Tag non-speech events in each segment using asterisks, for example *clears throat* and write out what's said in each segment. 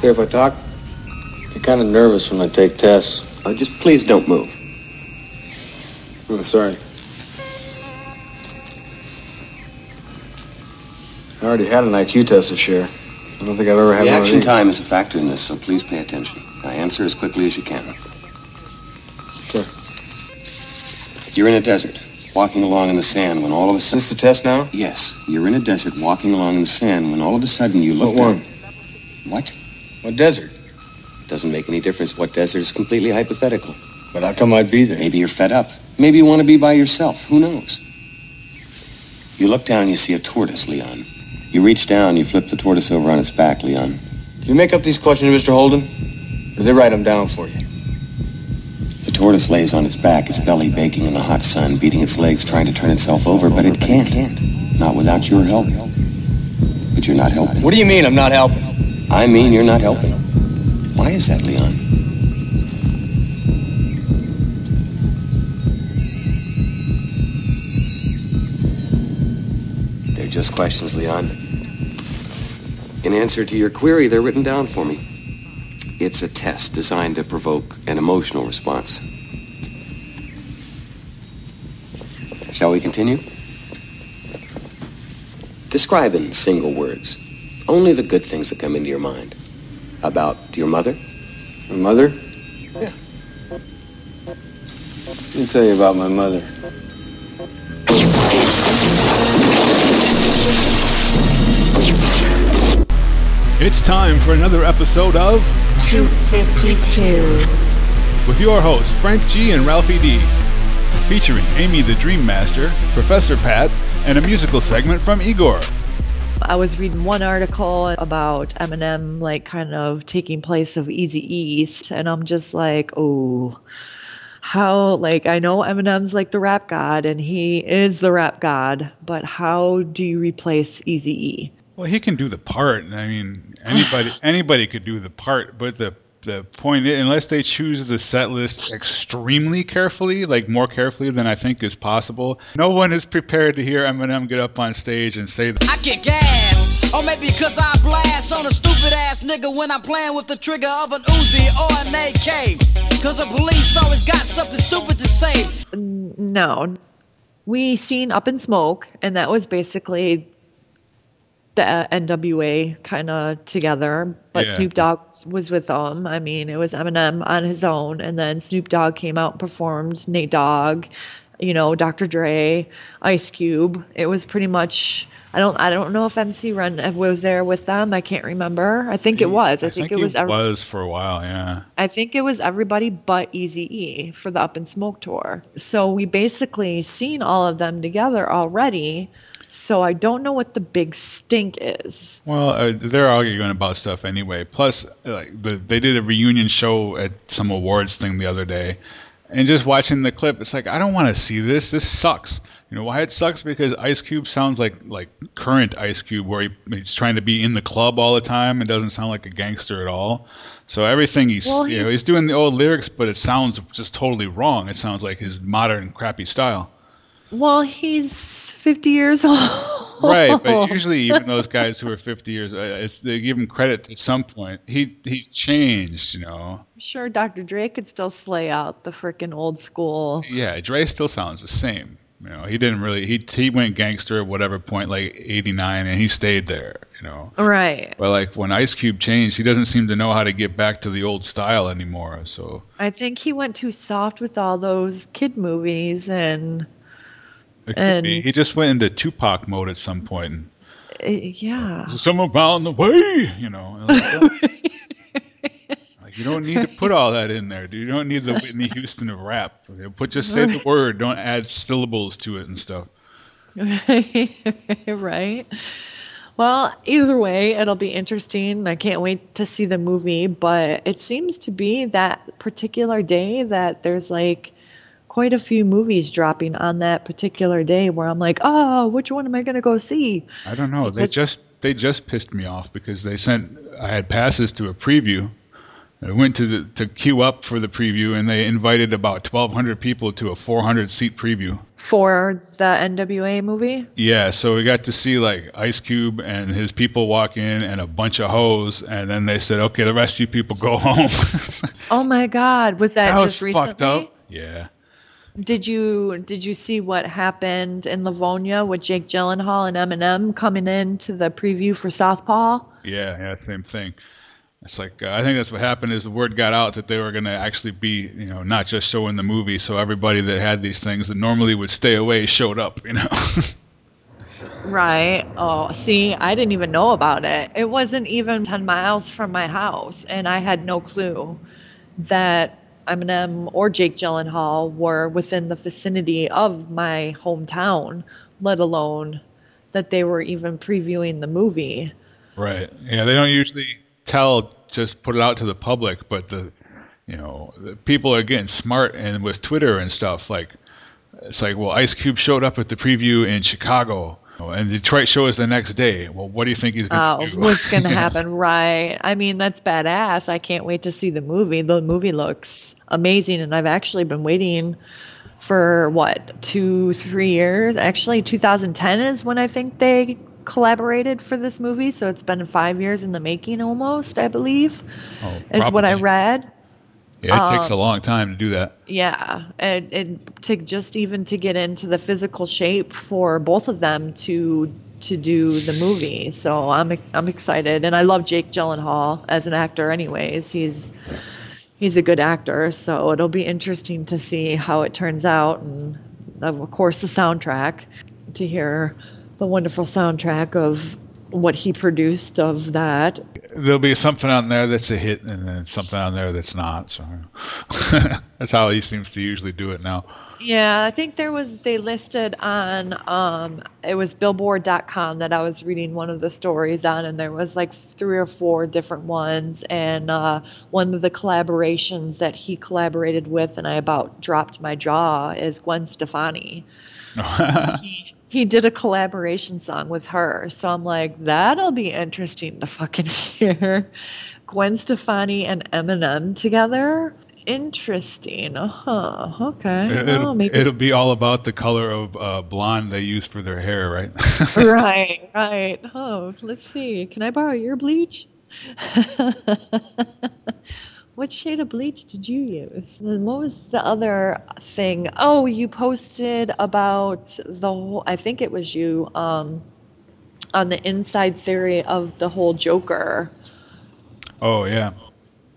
Care if I talk? I get kind of nervous when I take tests. Uh, just please don't move. Oh, sorry. I already had an IQ test this year. I don't think I've ever had The one action time is a factor in this, so please pay attention. Now answer as quickly as you can. Sure. You're in a desert, walking along in the sand when all of a Is sudden... this the test now? Yes, you're in a desert walking along in the sand when all of a sudden you look What one? What? What desert? Doesn't make any difference what desert is completely hypothetical. But how come I'd be there? Maybe you're fed up. Maybe you want to be by yourself. Who knows? You look down and you see a tortoise, Leon. You reach down, you flip the tortoise over on its back, Leon. Do you make up these questions, Mr. Holden? Or do they write them down for you? The tortoise lays on its back, its belly baking in the hot sun, beating its legs, trying to turn itself over, but it can't. Not without your help. But you're not helping. What do you mean I'm not helping? I mean, you're not helping. Why is that, Leon? They're just questions, Leon. In answer to your query, they're written down for me. It's a test designed to provoke an emotional response. Shall we continue? Describe in single words only the good things that come into your mind. About your mother? My mother? Yeah. Let me tell you about my mother. It's time for another episode of 252. with your hosts Frank G and Ralphie D, featuring Amy the Dream Master, Professor Pat, and a musical segment from Igor. I was reading one article about Eminem, like kind of taking place of Easy East, and I'm just like, oh, how, like, I know Eminem's like the rap god, and he is the rap god, but how do you replace Easy E? Well, he can do the part. I mean, anybody *laughs* anybody could do the part, but the the point is, unless they choose the set list extremely carefully, like more carefully than I think is possible, no one is prepared to hear Eminem get up on stage and say I kick ass. Or maybe cause I blast on a stupid ass nigga when I'm playing with the trigger of an Uzi or an AK. Cause the police always got something stupid to say. No. We seen Up in Smoke, and that was basically the uh, NWA kind of together, but Yeah. Snoop Dogg was with them. I mean, it was Eminem on his own, and then Snoop Dogg came out and performed, Nate Dogg, you know, Dr. Dre, Ice Cube. It was pretty much. I don't. I don't know if MC Ren was there with them. I can't remember. I think it was. I, think, it was. every- was for a while. Yeah. I think it was everybody but Easy E for the Up in Smoke tour. So we basically seen all of them together already. So I don't know what the big stink is. Well, uh, they're arguing about stuff anyway. Plus, like the, they did a reunion show at some awards thing the other day, and just watching the clip, it's like I don't want to see this. This sucks. You know why it sucks? Because Ice Cube sounds like like current Ice Cube, where he, he's trying to be in the club all the time and doesn't sound like a gangster at all. So everything he's Well, you know he's- he's doing the old lyrics, but it sounds just totally wrong. It sounds like his modern crappy style. Well, he's 50 years *laughs* old. right but usually even those guys who are 50 years uh, they give him credit at some point he he's changed you know I'm sure Dr. Dre could still slay out the freaking old school. yeah Dre still sounds the same you know he didn't really he he went gangster at whatever point like 89 and he stayed there you know Right. but like when Ice Cube changed he doesn't seem to know how to get back to the old style anymore so I think he went too soft with all those kid movies and it And- he just went into Tupac mode at some point and uh, yeah. someone on the way you know *laughs* Like, you don't need to put all that in there, dude. You don't need the Whitney Houston of rap. Put just say the word. Don't add syllables to it and stuff. *laughs* right. Well, either way, it'll be interesting. I can't wait to see the movie, but it seems to be that particular day that there's like quite a few movies dropping on that particular day where I'm like, oh, which one am I going to go see? I don't know. They just they just pissed me off because they sent I had passes to a preview, I went to the, to queue up for the preview, and they invited about 1,200 people to a 400 seat preview. For the NWA movie? Yeah, so we got to see like Ice Cube and his people walk in, and a bunch of hoes, and then they said, "Okay, the rest of you people go home." *laughs* Oh my God! Was that, that just was recently? fucked up. Yeah. Did you did you see what happened in Livonia with Jake Gyllenhaal and Eminem coming in to the preview for Southpaw? Yeah, yeah, same thing. It's like uh, I think that's what happened is the word got out that they were going to actually be, you know, not just showing the movie, so everybody that had these things that normally would stay away showed up, you know. *laughs* Right. Oh, see, I didn't even know about it. It wasn't even 10 miles from my house, and I had no clue that Eminem or Jake Gyllenhaal were within the vicinity of my hometown, let alone that they were even previewing the movie. right. Yeah, they don't usually tell just put it out to the public, but the you know, the people are getting smart and with Twitter and stuff like it's like, well, Ice Cube showed up at the preview in Chicago. Oh, and Detroit show is the next day. Well, what do you think he's going Oh, to do? what's going *laughs* to happen? Right. I mean, that's badass. I can't wait to see the movie. The movie looks amazing. And I've actually been waiting for what, two, three years? Actually, 2010 is when I think they collaborated for this movie. So it's been five years in the making almost, I believe, Oh, is what I read. Yeah, it takes Um, a long time to do that. Yeah, and, and to just even to get into the physical shape for both of them to to do the movie. So I'm I'm excited, and I love Jake Gyllenhaal as an actor. Anyways, he's he's a good actor, so it'll be interesting to see how it turns out, and of course the soundtrack to hear the wonderful soundtrack of what he produced of that There'll be something on there that's a hit, and then something on there that's not. So *laughs* that's how he seems to usually do it now. Yeah, I think there was they listed on um it was billboard.com that I was reading one of the stories on and there was like three or four different ones and uh one of the collaborations that he collaborated with and I about dropped my jaw is Gwen Stefani. *laughs* he, he did a collaboration song with her. So I'm like, that'll be interesting to fucking *laughs* hear. Gwen Stefani and Eminem together. Interesting. Huh. Okay. It- Well, it'll, maybe. it'll be all about the color of uh, blonde they use for their hair, right? *laughs* right. Right. Oh, let's see. Can I borrow your bleach? *laughs* what shade of bleach did you use? And what was the other thing? Oh, you posted about the whole, I think it was you, um, on the inside theory of the whole Joker. oh yeah,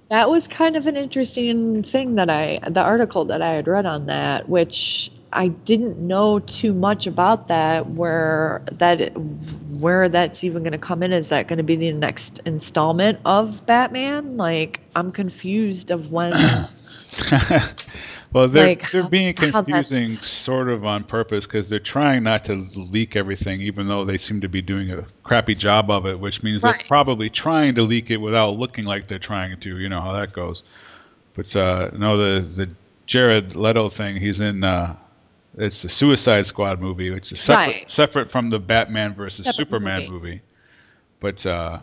That was kind of an interesting thing that I, the article that I had read on that, which I didn't know too much about that. Where that, where that's even going to come in? Is that going to be the next installment of Batman? Like, I'm confused of when. *laughs* well they're Like, they're being confusing sort of on purpose because they're trying not to leak everything, even though they seem to be doing a crappy job of it. Which means Right. they're probably trying to leak it without looking like they're trying to. You know how that goes. But uh, no, the the Jared Leto thing. He's in. Uh, it's the Suicide Squad movie, which is separate Right. separate from the Batman versus Separate Superman movie. movie. But uh,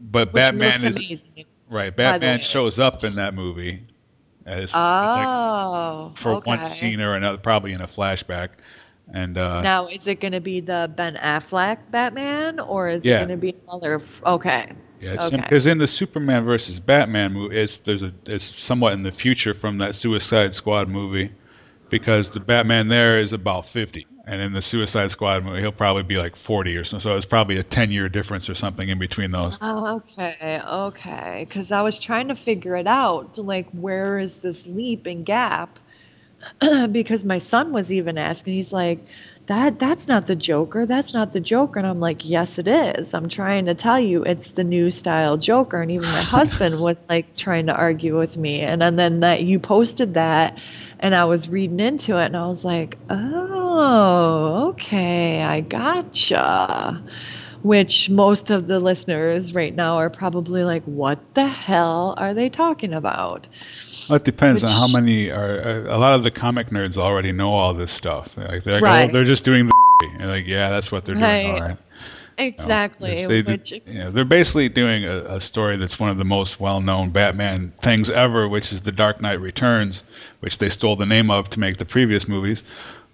but Which Batman is amazing. right. Batman shows up in that movie as as, like, Oh, for one scene or another, probably in a flashback. And uh, Now, is it going to be the Ben Affleck Batman, or is Yeah. it going to be another? f- Okay. yeah, it's okay. because in the Superman versus Batman movie, it's there's a it's somewhat in the future from that Suicide Squad movie, because the Batman there is about fifty, and in the Suicide Squad movie, he'll probably be like forty or so. So it's probably a ten year difference or something in between those. Oh, okay, okay. Because I was trying to figure it out. Like, where is this leap and gap? *clears throat* because my son was even asking, he's like, that that's not the Joker. That's not the Joker. And I'm like, yes, it is. I'm trying to tell you it's the new style Joker. And even my *laughs* husband was like trying to argue with me. And, and then that you posted that and I was reading into it and I was like, oh, okay, I gotcha which most of the listeners right now are probably like, what the hell are they talking about? Well, it depends on how many are. A lot of the comic nerds already know all this stuff. Like they're like, Right. oh, they're just doing the, *laughs* and like, yeah, that's what they're doing. Right. All right. exactly. Yes, they, which, you know, they're basically doing a, a story that's one of the most well-known Batman things ever, which is The Dark Knight Returns, which they stole the name of to make the previous movies.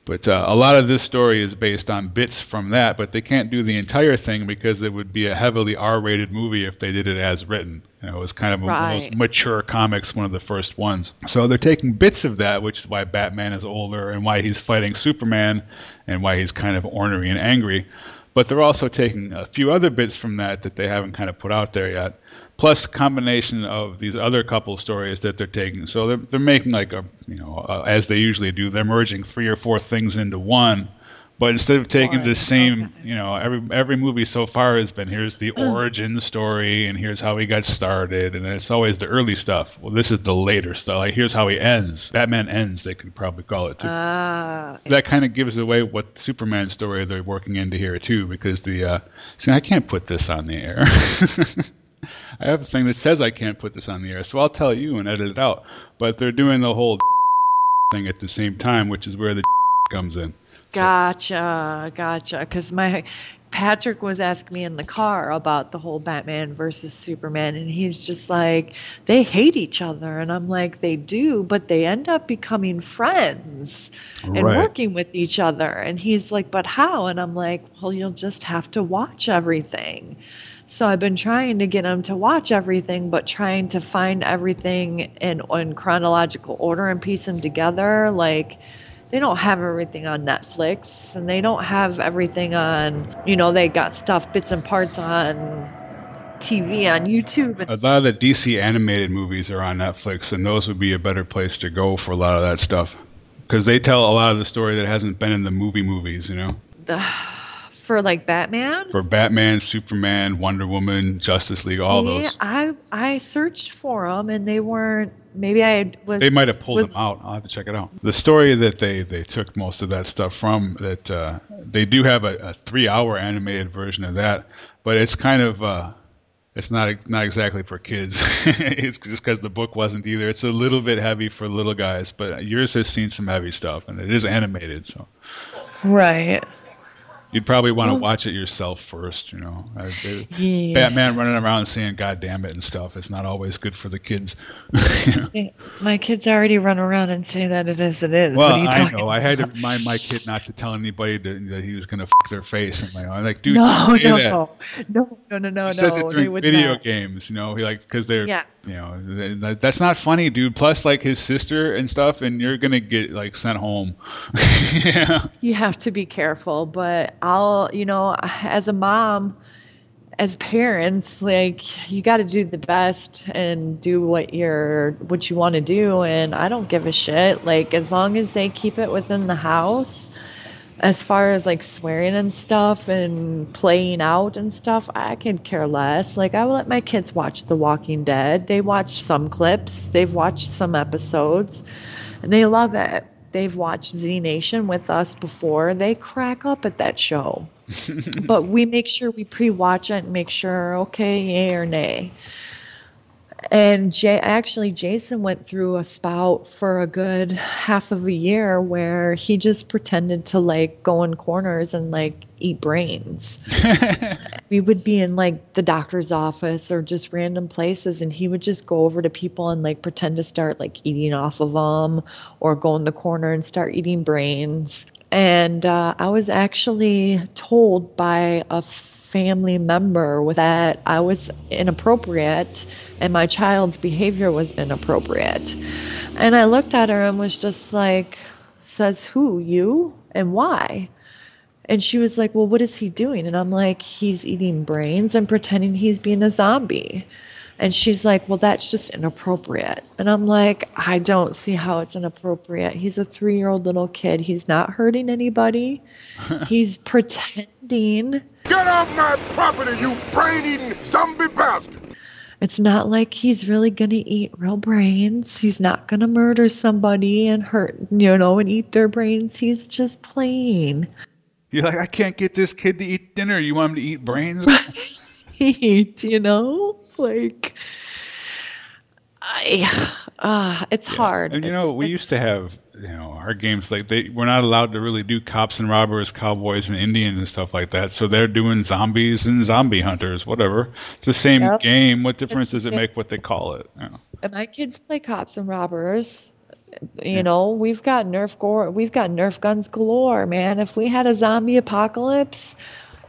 But uh, a lot of this story is based on bits from that, but they can't do the entire thing because it would be a heavily R-rated movie if they did it as written. You know, it was kind of one of those mature comics, one of the first ones. So they're taking bits of that, which is why Batman is older and why he's fighting Superman and why he's kind of ornery and angry. But they're also taking a few other bits from that that they haven't kind of put out there yet. Plus, combination of these other couple stories that they're taking. So they're, they're making like a, you know, uh, as they usually do, they're merging three or four things into one. But instead of taking the same, you know, every every movie so far has been here's the origin story and here's how he got started, and it's always the early stuff. Well, this is the later stuff. Like here's how he ends. Batman ends. They could probably call it too ah, that kind of gives away what Superman story they're working into here too, because the uh, see I can't put this on the air. *laughs* I have a thing that says I can't put this on the air, so I'll tell you and edit it out. But they're doing the whole *laughs* thing at the same time, which is where the *laughs* comes in. Gotcha, gotcha. Because my Patrick was asking me in the car about the whole Batman versus Superman, and he's just like, they hate each other, and I'm like, they do, but they end up becoming friends and Right. working with each other. And he's like, but how? And I'm like, well, you'll just have to watch everything. So I've been trying to get him to watch everything, but trying to find everything in, in chronological order and piece them together. Like, they don't have everything on Netflix and they don't have everything on, you know, they got stuff, bits and parts on TV, on YouTube. A lot of the DC animated movies are on Netflix, and those would be a better place to go for a lot of that stuff, because they tell a lot of the story that hasn't been in the movie movies. You know. *sighs* The, for like Batman. for Batman, Superman, Wonder Woman, Justice League, all See, those. I I searched for them and they weren't. Maybe I was. They might have pulled was- them out. I'll have to check it out. The story that they, they took most of that stuff from, that uh, they do have a, a three hour animated version of that, but it's kind of uh, it's not not exactly for kids. *laughs* it's just because the book wasn't either. It's a little bit heavy for little guys, but yours has seen some heavy stuff, and it is animated, so Right. You'd probably want to Well- watch it yourself first. You know, Yeah. Batman running around saying "God damn it" and stuff. It's not always good for the kids. *laughs* You know? My kids already run around and say that it is. It is. Well, what are you I know. I had to about? remind my kid not to tell anybody to, that he was going to f- their face. And like, I'm like, dude, no, no, no, no, no, no, no, He says it. During video not. games, you know, he like because they're, Yeah. You know, th- th- that's not funny, dude. Plus, like his sister and stuff, and you're gonna get like sent home. *laughs* yeah. You have to be careful, but I'll, you know, as a mom, as parents, like you got to do the best and do what you're what you want to do and I don't give a shit. Like as long as they keep it within the house, as far as like swearing and stuff and playing out and stuff, I could care less. Like I will let my kids watch The Walking Dead. They watch some clips, they've watched some episodes, and they love it. They've watched Z Nation with us before. They crack up at that show. *laughs* but we make sure we pre-watch it and make sure okay, yay or nay. And Jay, actually, Jason went through a spout for a good half of a year where he just pretended to like go in corners and like eat brains. *laughs* we would be in like the doctor's office or just random places, and he would just go over to people and like pretend to start like eating off of them or go in the corner and start eating brains. And uh, I was actually told by a family member with that I was inappropriate and my child's behavior was inappropriate. And I looked at her and was just like, says who? You? And why? And she was like, Well, what is he doing? And I'm like, He's eating brains and pretending he's being a zombie. And she's like, Well, that's just inappropriate. And I'm like, I don't see how it's inappropriate. He's a three year old little kid. He's not hurting anybody. *laughs* he's pretending. Get off my property, you brain-eating zombie bastard! It's not like he's really going to eat real brains. He's not going to murder somebody and hurt, you know, and eat their brains. He's just playing. You're like, I can't get this kid to eat dinner. You want him to eat brains? *laughs* Eat, you know? Like, I, ah, it's hard. And you It's- know, we used to have you know, our games like they we're not allowed to really do cops and robbers, cowboys and Indians and stuff like that. So they're doing zombies and zombie hunters, whatever. It's the same Yep. game. What difference does it make what they call it? You know? My kids play cops and robbers. You know, we've got Nerf gore, we've got Nerf guns galore, man. If we had a zombie apocalypse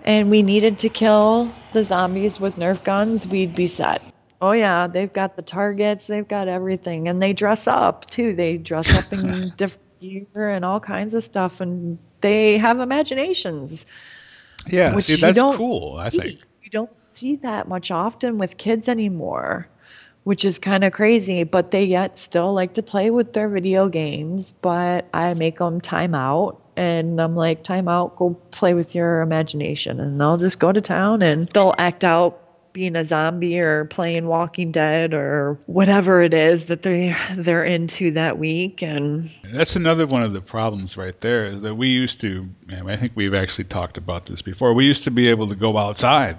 and we needed to kill the zombies with Nerf guns, we'd be set. Oh yeah, they've got the targets, they've got everything, and they dress up too. They dress up in *laughs* different gear and all kinds of stuff, and they have imaginations Yeah, which see, you that's don't cool. I think. You don't see that much often with kids anymore, which is kind of crazy. But they yet still like to play with their video games. But I make them time out, and I'm like, time out, go play with your imagination, and they'll just go to town and they'll act out being a zombie or playing Walking Dead or whatever it is that they they're into that week and That's another one of the problems right there that we used to, I think we've actually talked about this before. We used to be able to go outside,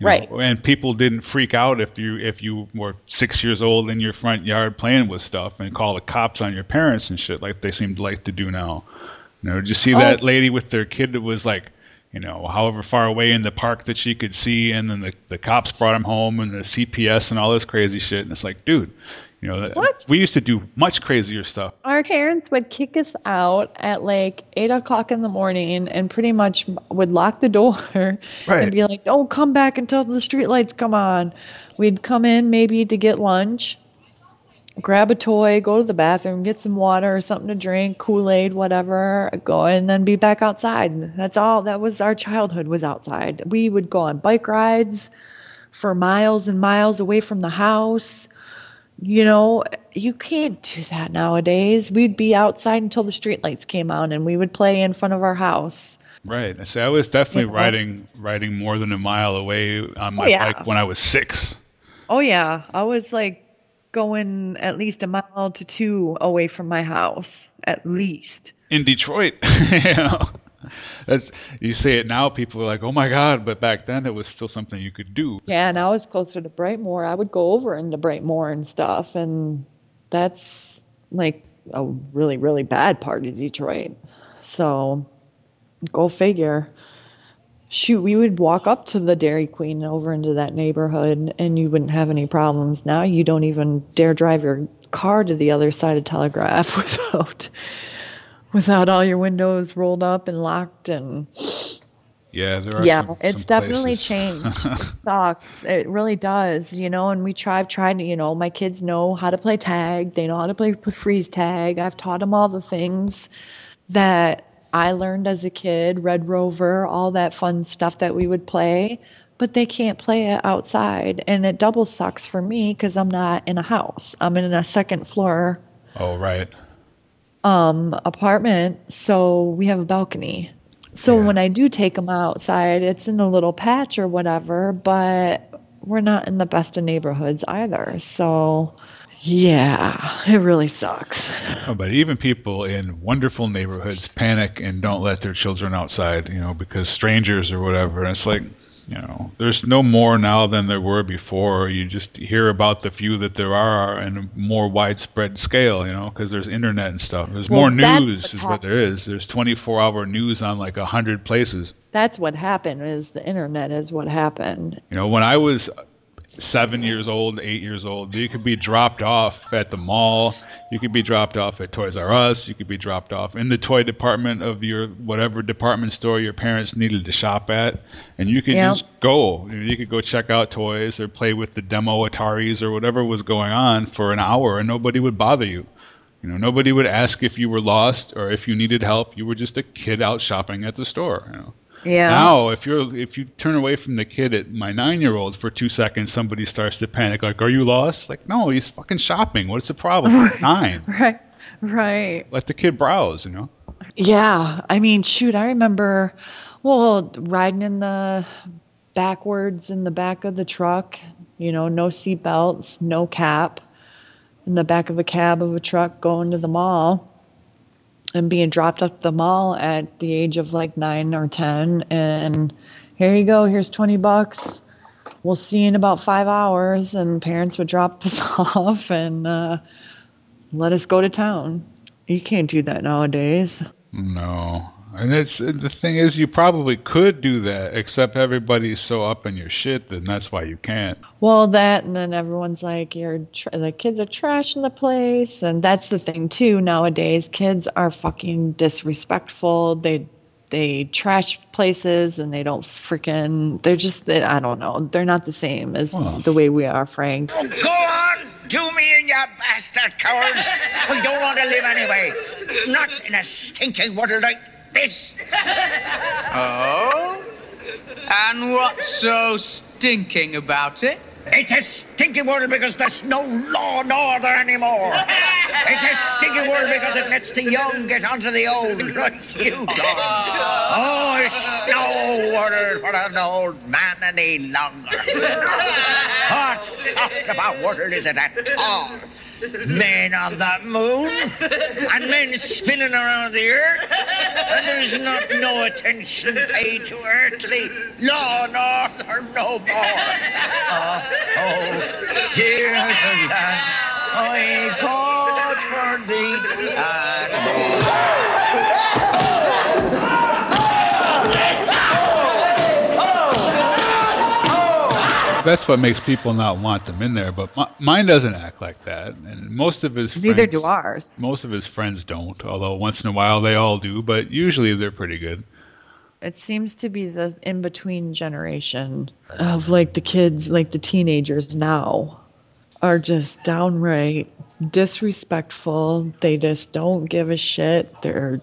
Right. know, and people didn't freak out if you if you were six years old in your front yard playing with stuff and call the cops on your parents and shit like they seem to like to do now. You know, did you see oh. that Oh. lady with their kid that was like, you know, however far away in the park that she could see, and then the, the cops brought him home and the CPS and all this crazy shit, and it's like, dude, you know, What? we used to do much crazier stuff. our parents would kick us out at like eight o'clock in the morning and pretty much would lock the door *laughs* Right. and be like, "Oh, come back until the streetlights come on." We'd come in maybe to get lunch, grab a toy, go to the bathroom, get some water or something to drink, Kool Aid, whatever, go and then be back outside. That's all. That was our childhood was outside. We would go on bike rides for miles and miles away from the house. You know, you can't do that nowadays. We'd be outside until the streetlights came on and we would play in front of our house. Right. I say I was definitely You know? riding riding more than a mile away on oh, my Oh, yeah. bike when I was six. Oh, yeah. I was like going at least a mile to two away from my house, at least. in Detroit. *laughs* you know, that's you say it now, people are like, "Oh my god!" But back then, it was still something you could do. Yeah, and I was closer to Brightmoor. I would go over into Brightmoor and stuff, and that's like a really, really bad part of Detroit. So go figure. Shoot, we would walk up to the Dairy Queen over into that neighborhood and you wouldn't have any problems. Now you don't even dare drive your car to the other side of Telegraph *laughs* without without all your windows rolled up and locked and Yeah, there are. yeah, some- it's some definitely places. changed. *laughs* it sucks. It really does, you know. And we try, I've tried to, you know, my kids know how to play tag. They know how to play freeze tag. I've taught them all the things that I learned as a kid, Red Rover, all that fun stuff that we would play. But they can't play it outside, and it double sucks for me because I'm not in a house. I'm in a second floor oh right. um, apartment, so we have a balcony. So Yeah. when I do take them outside, it's in a little patch or whatever, but we're not in the best of neighborhoods either. So yeah, it really sucks. Oh, but even people in wonderful neighborhoods panic and don't let their children outside, you know, because strangers or whatever. And it's like, you know, there's no more now than there were before. You just hear about the few that there are in a more widespread scale, you know, because there's internet and stuff. There's Well, more news, is what there is. There's 24 hour news on like a hundred places. That's what happened is the internet is what happened. You know, when I was seven years old, eight years old, you could be dropped off at the mall. You could be dropped off at Toys R Us. You could be dropped off in the toy department of your whatever department store your parents needed to shop at, and you could Yep. just go. You, you could go check out toys or play with the demo Ataris or whatever was going on for an hour, and nobody would bother you. You know, nobody would ask if you were lost or if you needed help. You were just a kid out shopping at the store. You know. Yeah. Now, if you're if you turn away from the kid at my nine year old for two seconds, somebody starts to panic. Like, are you lost? Like, no, he's fucking shopping. What's the problem? *laughs* Nine. Right. Right. Let the kid browse. You know. Yeah, I mean, shoot, I remember, well, riding in the backwards in the back of the truck, you know, no seat belts, no cap, in the back of a cab of a truck going to the mall and being dropped up the mall at the age of like nine or 10. And here you go, here's 20 bucks. We'll see in about five hours. And parents would drop us *laughs* off and uh, let us go to town. You can't do that nowadays. No. And it's the thing is, you probably could do that, except everybody's so up in your shit, then that's why you can't. Well, that and then everyone's like, "You're tr- the kids are trashing the place," and that's the thing too. Nowadays, kids are fucking disrespectful. They they trash places and they don't freaking. They're just they, I don't know. They're not the same as Well. the way we are, Frank. Go on, do me in, you bastard cowards. We don't want to live anyway. Not in a stinking water like this. *laughs* Oh? And what's so stinking about it? It's a stinking world because there's no law and order anymore. *laughs* It's a stinking world because it lets the young get onto the old *laughs* like you done. Oh, it's no world for an old man any longer. What sort of a world is it at all? Men on the moon. And men spinning around the earth, and there's not no attention paid to earthly law and order no more. Oh, oh dear land, I fought for thee. And That's what makes people not want them in there. But mi- mine doesn't act like that, and most of his friends, Neither friends, do ours. Most of his friends don't, although once in a while they all do. But usually they're pretty good. It seems to be the in between generation of like the kids, like the teenagers now, are just downright disrespectful. They just don't give a shit. They're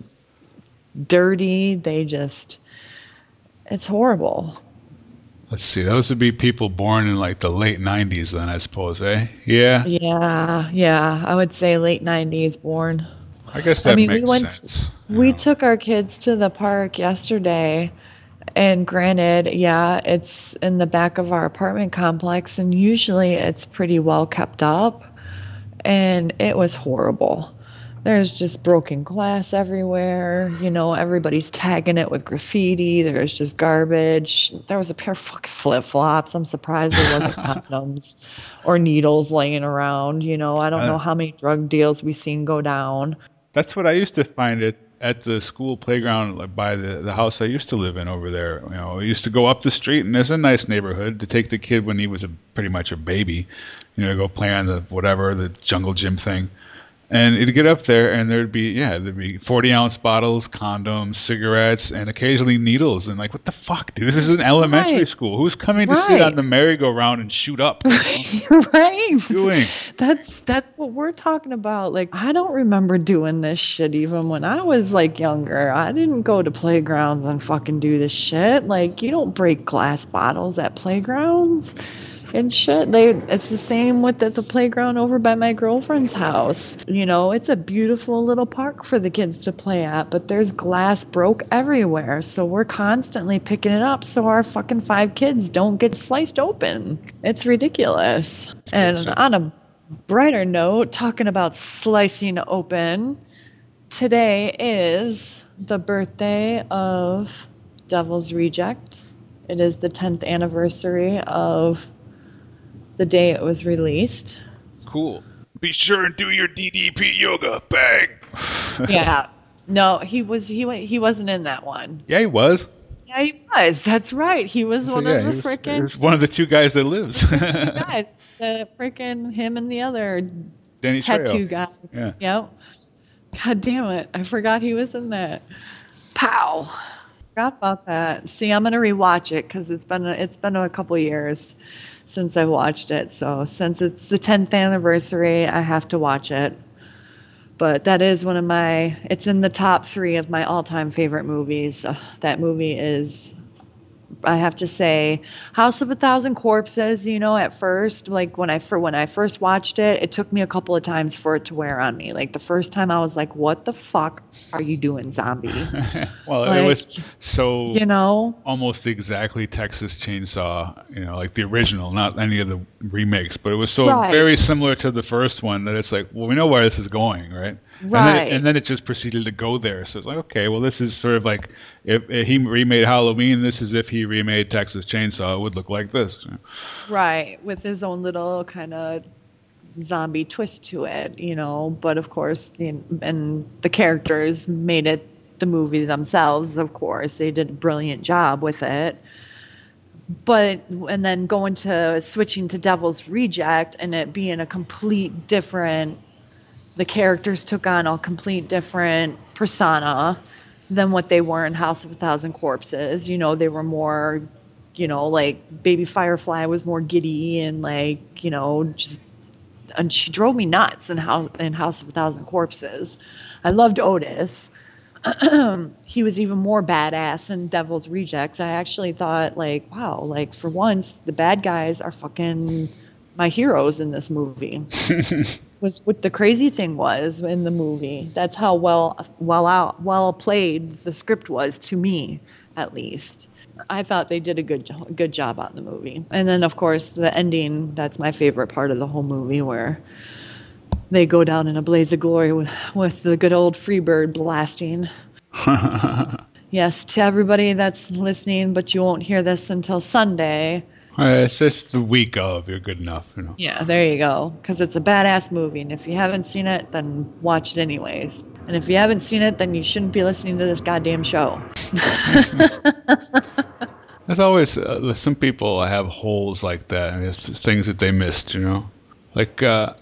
dirty. They just, it's horrible. Let's see, those would be people born in like the late '90s, then I suppose, eh? Yeah, Yeah, yeah. I would say late 90s born. I guess that I mean, makes we went. sense. We took our kids to the park yesterday, and granted, yeah, it's in the back of our apartment complex, and usually it's pretty well kept up, and it was horrible. There's just broken glass everywhere. You know, everybody's tagging it with graffiti. There's just garbage. There was a pair of fucking flip flops. I'm surprised there wasn't *laughs* condoms or needles laying around. You know, I don't uh, know how many drug deals we've seen go down. That's what I used to find it at the school playground like by the, the house I used to live in over there. You know, I used to go up the street and it's a nice neighborhood to take the kid when he was a, pretty much a baby, you know, go play on the whatever, the jungle gym thing. And it'd get up there and there'd be yeah, there'd be forty ounce bottles, condoms, cigarettes, and occasionally needles. And like, what the fuck, dude? This is an elementary Right. school. Who's coming to sit on the merry-go-round and shoot up? *laughs* right. doing? That's that's what we're talking about. Like I don't remember doing this shit even when I was like younger. I didn't go to playgrounds and fucking do this shit. Like you don't break glass bottles at playgrounds and shit. They it's the same with the, the playground over by my girlfriend's house. You know, it's a beautiful little park for the kids to play at, but there's glass broke everywhere. So we're constantly picking it up so our fucking five kids don't get sliced open. It's ridiculous. And on a brighter note, talking about slicing open, today is the birthday of Devil's Reject. It is the 10th anniversary of the day it was released. Cool. Be sure and do your DDP yoga. Bang. *laughs* Yeah. No, he was he he wasn't in that one. Yeah, he was. Yeah, he was. That's right. He was So, one yeah, of the freaking he was one of the two guys that lives. guys. *laughs* The freaking him and the other Danny tattoo Trejo. guy. Yeah. Yep. God damn it. I forgot he was in that. Pow. Forgot about that. See, I'm gonna rewatch it because it's been a, it's been a couple years since I watched it. So since it's the 10th anniversary, I have to watch it. But that is one of my. It's in the top three of my all-time favorite movies. That movie is I have to say, House of a Thousand Corpses. You know, at first, like when I for when I first watched it, it took me a couple of times for it to wear on me. Like the first time, I was like, "What the fuck are you doing, zombie?" *laughs* well, it was so you know, almost exactly Texas Chainsaw, you know, like the original, not any of the remakes, but it was so Right. very similar to the first one that it's like, well, we know where this is going, right? And Right. then, and then it just proceeded to go there. So it's like, okay, well, this is sort of like if, if he remade Halloween, this is if he remade Texas Chainsaw, it would look like this. right, with his own little kind of zombie twist to it, you know. But of course, the, and the characters made it the movie themselves. Of course, they did a brilliant job with it. But and then going to switching to Devil's Reject and it being a complete different, the characters took on a complete different persona than what they were in House of a Thousand Corpses. You know, they were more, you know, like Baby Firefly was more giddy and like, you know, just and she drove me nuts in House in House of a Thousand Corpses. I loved Otis. *clears throat* he was even more badass in Devil's Rejects. I actually thought like, wow, like for once the bad guys are fucking my heroes in this movie. *laughs* was what the crazy thing was in the movie. That's how well well out well played the script was to me, at least. I thought they did a good good job on the movie. And then of course the ending, that's my favorite part of the whole movie where they go down in a blaze of glory with, with the good old Freebird blasting. *laughs* yes, to everybody that's listening, but you won't hear this until Sunday. Uh, it's just the week of. You're good enough, you know. Yeah, there you go. Because it's a badass movie, and if you haven't seen it, then watch it anyways. And if you haven't seen it, then you shouldn't be listening to this goddamn show. *laughs* There's always uh, some people have holes like that, things that they missed, you know. Like uh,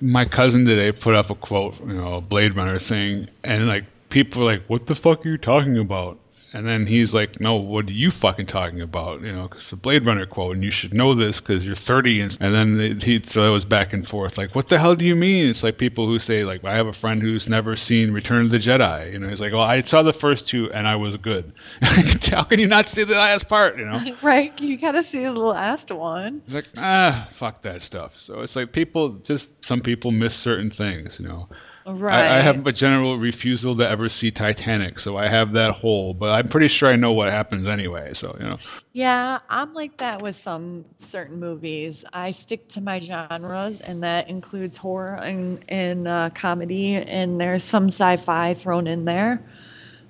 my cousin today put up a quote, you know, a Blade Runner thing, and like people were like, "What the fuck are you talking about?" And then he's like, "No, what are you fucking talking about?" You know, because the Blade Runner quote, and you should know this because you're 30. And, and then it, he so it was back and forth, like, "What the hell do you mean?" It's like people who say, like, "I have a friend who's never seen Return of the Jedi." You know, he's like, "Well, I saw the first two and I was good." *laughs* How can you not see the last part? You know, *laughs* right? You gotta see the last one. He's like, ah, fuck that stuff. So it's like people just some people miss certain things. You know. Right. I, I, have a general refusal to ever see Titanic, so I have that hole. But I'm pretty sure I know what happens anyway. So you know. Yeah, I'm like that with some certain movies. I stick to my genres, and that includes horror and, and uh, comedy, and there's some sci-fi thrown in there.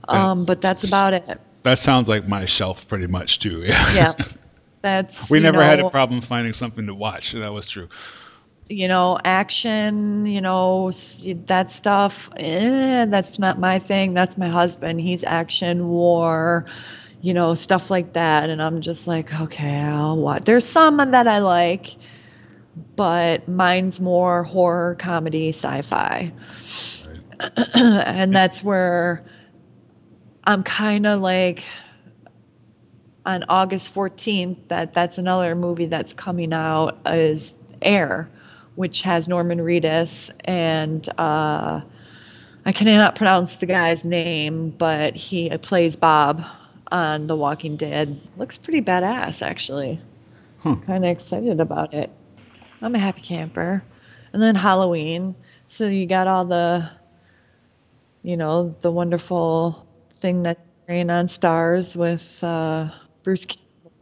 Um, but that's about it. That sounds like my shelf, pretty much too. Yeah. Yeah. *laughs* That's. we never know, had a problem finding something to watch. That was true you know, action, you know, that stuff, eh, that's not my thing. That's my husband. He's action, war, you know, stuff like that. And I'm just like, okay, I'll watch. There's some that I like, but mine's more horror, comedy, sci fi. *clears throat* and that's where I'm kind of like, on August 14th, that that's another movie that's coming out is Air which has Norman Reedus and uh, I cannot pronounce the guy's name, but he plays Bob on The Walking Dead. Looks pretty badass, actually. Huh. Kind of excited about it. I'm a happy camper. And then Halloween. So you got all the, you know, the wonderful thing that's rain on stars with uh, Bruce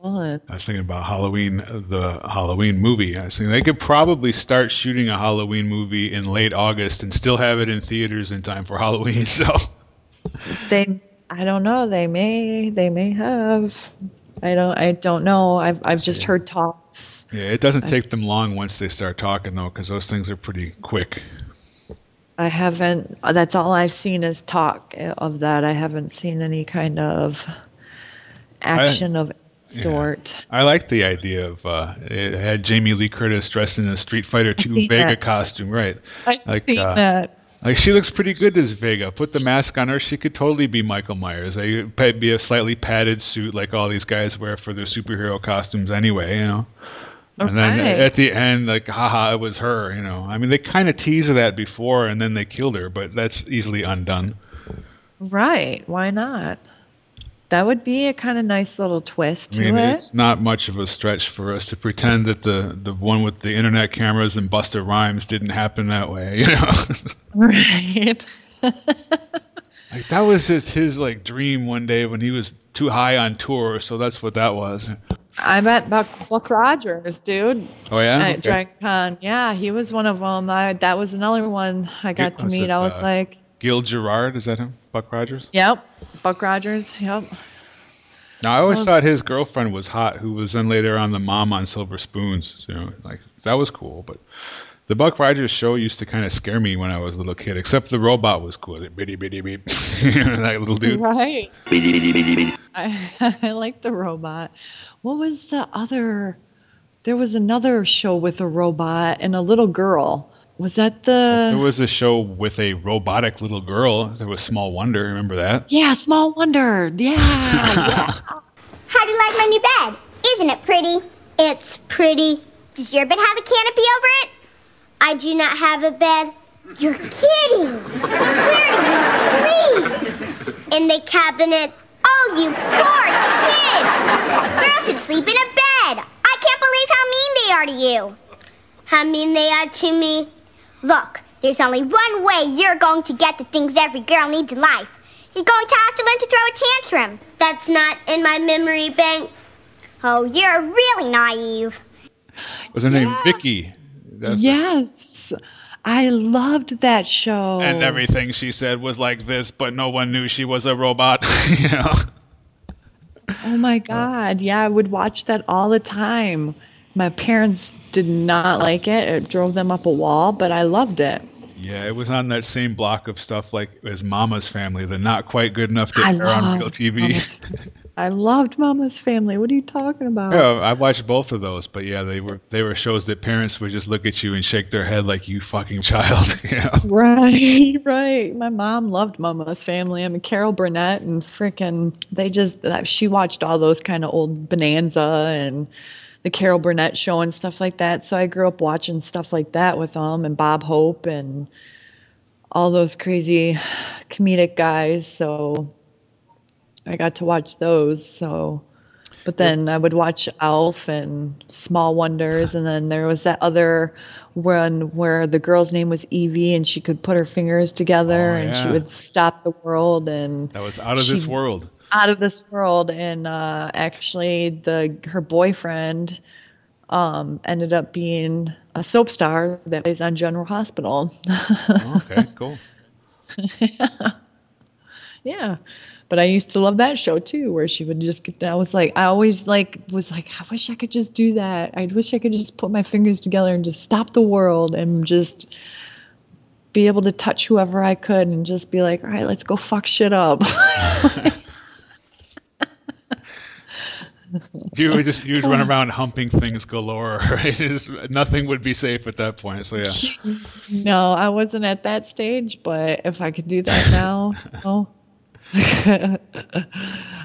I was thinking about Halloween, the Halloween movie. I was thinking they could probably start shooting a Halloween movie in late August and still have it in theaters in time for Halloween. *laughs* So they, I don't know. They may, they may have. I don't, I don't know. I've, I've just heard talks. Yeah, it doesn't take them long once they start talking though, because those things are pretty quick. I haven't. That's all I've seen is talk of that. I haven't seen any kind of action I, of sort. Yeah. I like the idea of uh, it had Jamie Lee Curtis dressed in a Street Fighter Two Vega that. costume, right? I've like, seen uh, that. Like she looks pretty good as Vega. Put the mask on her, she could totally be Michael Myers. It'd be a slightly padded suit like all these guys wear for their superhero costumes anyway, you know. Okay. And then at the end, like, haha, it was her, you know. I mean, they kind of teased that before, and then they killed her, but that's easily undone. Right? Why not? That would be a kind of nice little twist I mean, to it. It's not much of a stretch for us to pretend that the the one with the internet cameras and Busta Rhymes didn't happen that way, you know. *laughs* right. *laughs* like that was his his like dream one day when he was too high on tour, so that's what that was. I met Buck, Buck Rogers, dude. Oh yeah, at okay. Yeah, he was one of them. I, that was another one I got to meet. I was uh, like, Gil Gerard, is that him? Buck Rogers? Yep. Buck Rogers, yep. Now I always was, thought his girlfriend was hot, who was then later on the mom on Silver Spoons. You know, like that was cool, but The Buck Rogers show used to kind of scare me when I was a little kid, except the robot was cool. That bitty bitty beep. *laughs* that little dude. Right. *laughs* I, I like the robot. What was the other? There was another show with a robot and a little girl. Was that the? There was a show with a robotic little girl. There was Small Wonder. Remember that? Yeah, Small Wonder. Yeah. yeah. *laughs* How do you like my new bed? Isn't it pretty? It's pretty. Does your bed have a canopy over it? I do not have a bed. You're kidding. Where do you sleep? In the cabinet. Oh, you poor kid. Girls should sleep in a bed. I can't believe how mean they are to you. How mean they are to me? Look, there's only one way you're going to get the things every girl needs in life. You're going to have to learn to throw a tantrum. That's not in my memory bank. Oh, you're really naive. Was her name Vicky? That's- yes. I loved that show. And everything she said was like this, but no one knew she was a robot. *laughs* you know? Oh my God. Yeah, I would watch that all the time. My parents did not like it. It drove them up a wall, but I loved it. Yeah, it was on that same block of stuff like as Mama's Family, the not quite good enough to I air on real TV. *laughs* I loved Mama's Family. What are you talking about? Yeah, I watched both of those, but yeah, they were they were shows that parents would just look at you and shake their head like you fucking child. *laughs* You know? Right, *laughs* right. My mom loved Mama's Family. I mean, Carol Burnett and frickin' they just uh, she watched all those kind of old Bonanza and the Carol Burnett show and stuff like that. So I grew up watching stuff like that with them and Bob Hope and all those crazy comedic guys. So I got to watch those. So, but then I would watch ALF and Small Wonders, and then there was that other one where the girl's name was Evie, and she could put her fingers together, Oh, and she would stop the world, and That was out of this world. Out of this world. And uh, actually, the her boyfriend um, ended up being a soap star that plays on General Hospital. Oh, okay, *laughs* cool. Yeah. But I used to love that show too, where she would just get. I was like, I always like was like, I wish I could just do that. I wish I could just put my fingers together and just stop the world and just be able to touch whoever I could and just be like, all right, let's go fuck shit up. *laughs* You would just you'd run around humping things galore, *laughs* right? Nothing would be safe at that point. So yeah. *laughs* no, I wasn't at that stage, but if I could do that now, *laughs* oh.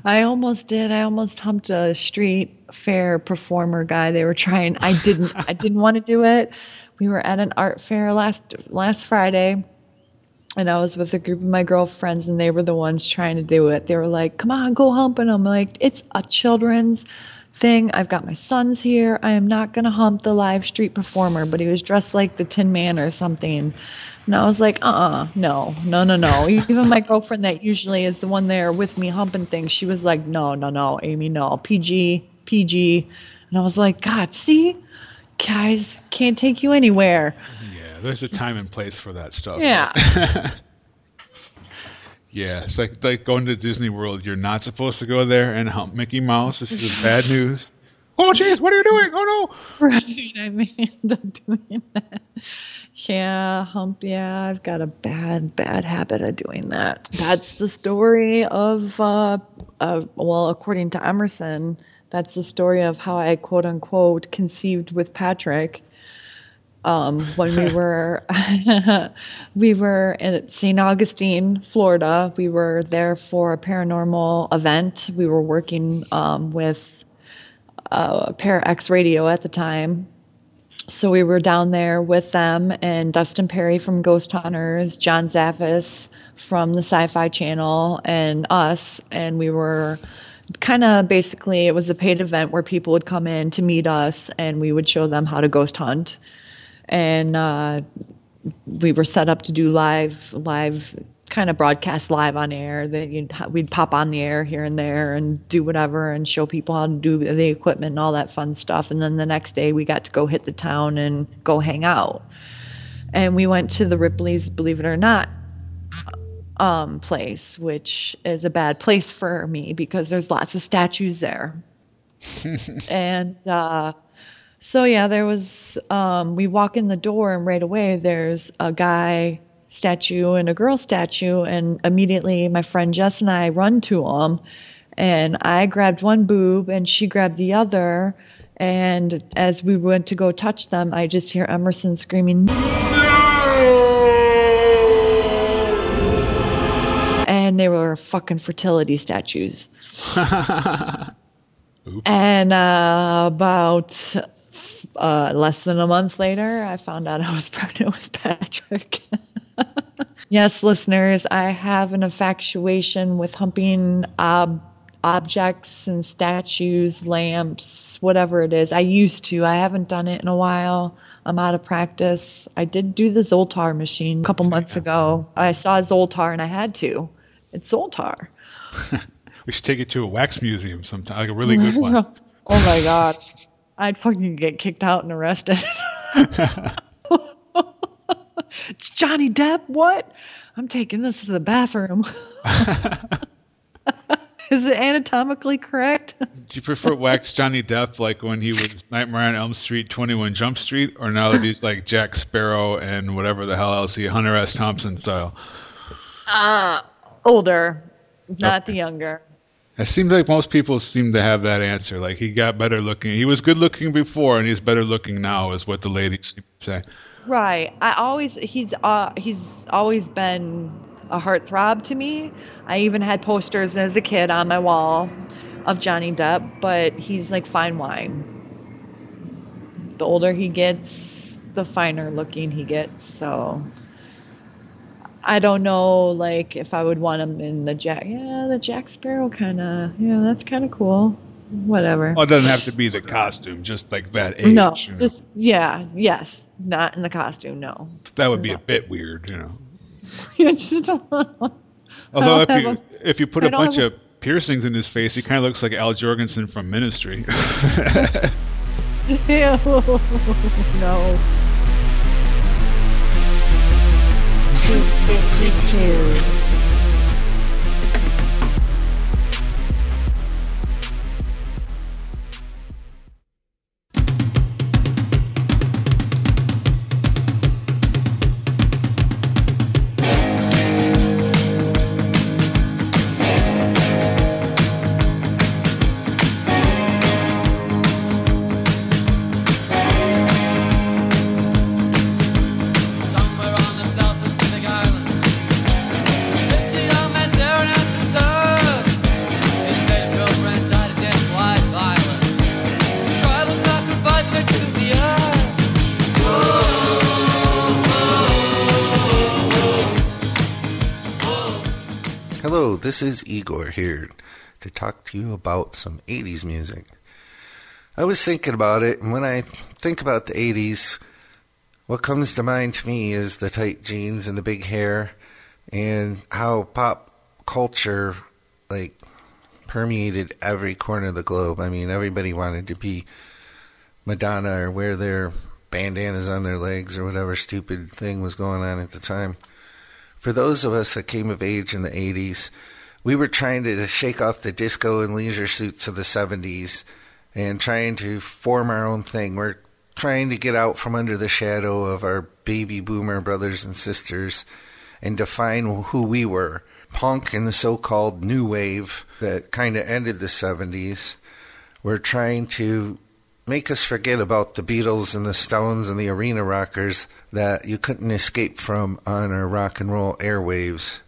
I almost did. I almost humped a street fair performer guy. They were trying. I didn't. I didn't want to do it. We were at an art fair last last Friday, and I was with a group of my girlfriends, and they were the ones trying to do it. They were like, "Come on, go hump," and I'm like, "It's a children's thing. I've got my sons here. I am not gonna hump the live street performer." But he was dressed like the Tin Man or something. And I was like, uh uh no, no, no, no. *laughs* Even my girlfriend, that usually is the one there with me humping things, she was like, no, no, no, Amy, no, PG, PG. And I was like, God, see, guys, can't take you anywhere. Yeah, there's a time and place for that stuff. Yeah. *laughs* yeah, it's like like going to Disney World. You're not supposed to go there and hump Mickey Mouse. This is bad *laughs* news. Oh jeez, what are you doing? Oh no! Right. I mean, *laughs* I'm doing that. Yeah, hump. Yeah, I've got a bad, bad habit of doing that. That's the story of, uh, uh, well, according to Emerson, that's the story of how I quote unquote conceived with Patrick. Um, when we *laughs* were *laughs* we were in St. Augustine, Florida. We were there for a paranormal event. We were working um, with uh, Para X Radio at the time. So we were down there with them and Dustin Pari from Ghost Hunters, John Zaffis from the Sci Fi Channel, and us. And we were kind of basically, it was a paid event where people would come in to meet us and we would show them how to ghost hunt. And uh, we were set up to do live, live kind of broadcast live on air that we'd pop on the air here and there and do whatever and show people how to do the equipment and all that fun stuff. And then the next day we got to go hit the town and go hang out. And we went to the ripley's believe it or not um, place which is a bad place for me because there's lots of statues there. *laughs* And uh, So yeah, there was um we walk in the door and right away there's a guy statue and a girl statue and immediately my friend Jess and I run to them and I grabbed one boob and she grabbed the other and as we went to go touch them I just hear Emerson screaming and they were fucking fertility statues. *laughs* And uh, about uh, less than a month later, I found out I was *laughs* pregnant with Patrick. *laughs* yes, listeners, I have an infatuation with humping ob- objects and statues, lamps, whatever it is. I used to. I haven't done it in a while. I'm out of practice. I did do the Zoltar machine a couple months ago. I saw Zoltar and I had to. It's Zoltar. *laughs* we should take it to a wax museum sometime, like a really good one. oh my god. I'd fucking get kicked out and arrested. *laughs* it's Johnny Depp. What? I'm taking this to the bathroom. *laughs* Is it anatomically correct? Do you prefer wax Johnny Depp like when he was Nightmare on Elm Street, 21 Jump Street, or now that he's like Jack Sparrow and whatever the hell else he Hunter S. Thompson style? Uh, older, not the younger. It seems like most people seem to have that answer. Like he got better looking. He was good looking before, and he's better looking now, is what the ladies seem to say. Right. I always he's uh he's always been a heartthrob to me. I even had posters as a kid on my wall of Johnny Depp, but he's like fine wine. The older he gets, the finer looking he gets. So I don't know, like if I would want him in the Jack. Yeah, the Jack Sparrow kind of. Yeah, that's kind of cool. Whatever. Well, it doesn't have to be the costume, just like that age. no, you know. just yeah, yes, not in the costume. No. that would be a bit weird, you know. *laughs* You just don't *laughs* Although if you have if you put I a bunch have of piercings in his face, he kind of looks like Al Jourgensen from Ministry. *laughs* Ew, no. 252. This is Igor here to talk to you about some 80s music. I was thinking about it, and when I think about the 80s, what comes to mind to me is the tight jeans and the big hair, and how pop culture, like, permeated every corner of the globe. I mean, everybody wanted to be Madonna or wear their bandanas on their legs or whatever stupid thing was going on at the time for those of us that came of age in the 80s, we were trying to shake off the disco and leisure suits of the 70s and trying to form our own thing. We're trying to get out from under the shadow of our baby boomer brothers and sisters and define who we were. Punk and the so called new wave that kind of ended the 70s were trying to make us forget about the Beatles and the Stones and the arena rockers that you couldn't escape from on our rock and roll airwaves.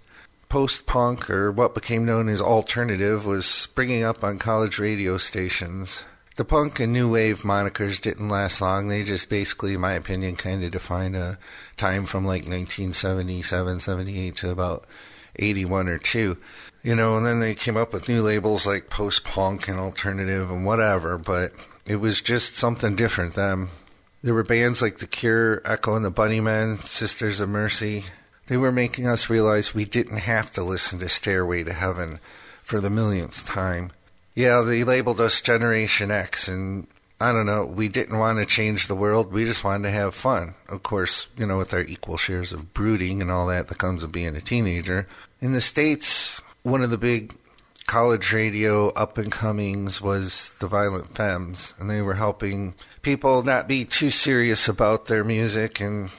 Post punk, or what became known as alternative, was springing up on college radio stations. The punk and new wave monikers didn't last long. They just basically, in my opinion, kind of defined a time from like 1977, 78 to about 81 or 2. You know, and then they came up with new labels like post punk and alternative and whatever, but it was just something different then. There were bands like The Cure, Echo and the Bunnymen, Sisters of Mercy. They were making us realize we didn't have to listen to Stairway to Heaven for the millionth time. Yeah, they labeled us Generation X, and I don't know, we didn't want to change the world. We just wanted to have fun. Of course, you know, with our equal shares of brooding and all that that comes with being a teenager. In the States, one of the big college radio up and comings was the Violent Femmes, and they were helping people not be too serious about their music. And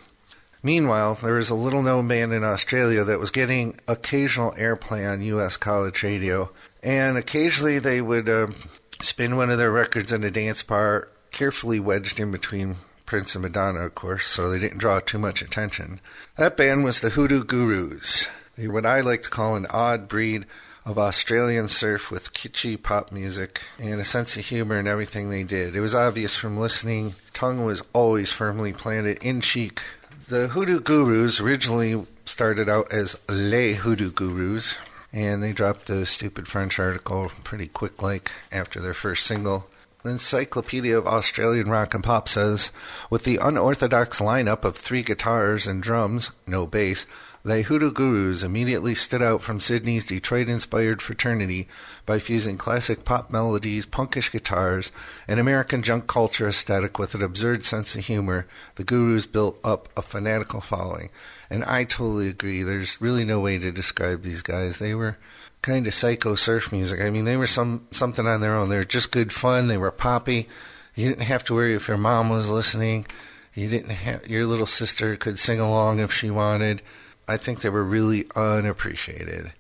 meanwhile, there was a little known band in Australia that was getting occasional airplay on U.S. college radio, and occasionally they would um, spin one of their records in a dance bar, carefully wedged in between Prince and Madonna, of course, so they didn't draw too much attention. That band was the Hoodoo Gurus. They were what I like to call an odd breed of Australian surf with kitschy pop music and a sense of humor in everything they did. It was obvious from listening, tongue was always firmly planted in cheek. The Hoodoo Gurus originally started out as Les Hoodoo Gurus, and they dropped the stupid French article pretty quick like after their first single. The Encyclopedia of Australian Rock and Pop says, with the unorthodox lineup of three guitars and drums, no bass, Les Hoodoo Gurus immediately stood out from Sydney's Detroit-inspired fraternity by fusing classic pop melodies, punkish guitars, and American junk culture aesthetic with an absurd sense of humor. The Gurus built up a fanatical following. And I totally agree. There's really no way to describe these guys. They were kind of psycho surf music. I mean, they were some something on their own. They were just good fun. They were poppy. You didn't have to worry if your mom was listening. You didn't have your little sister could sing along if she wanted. I think they were really unappreciated.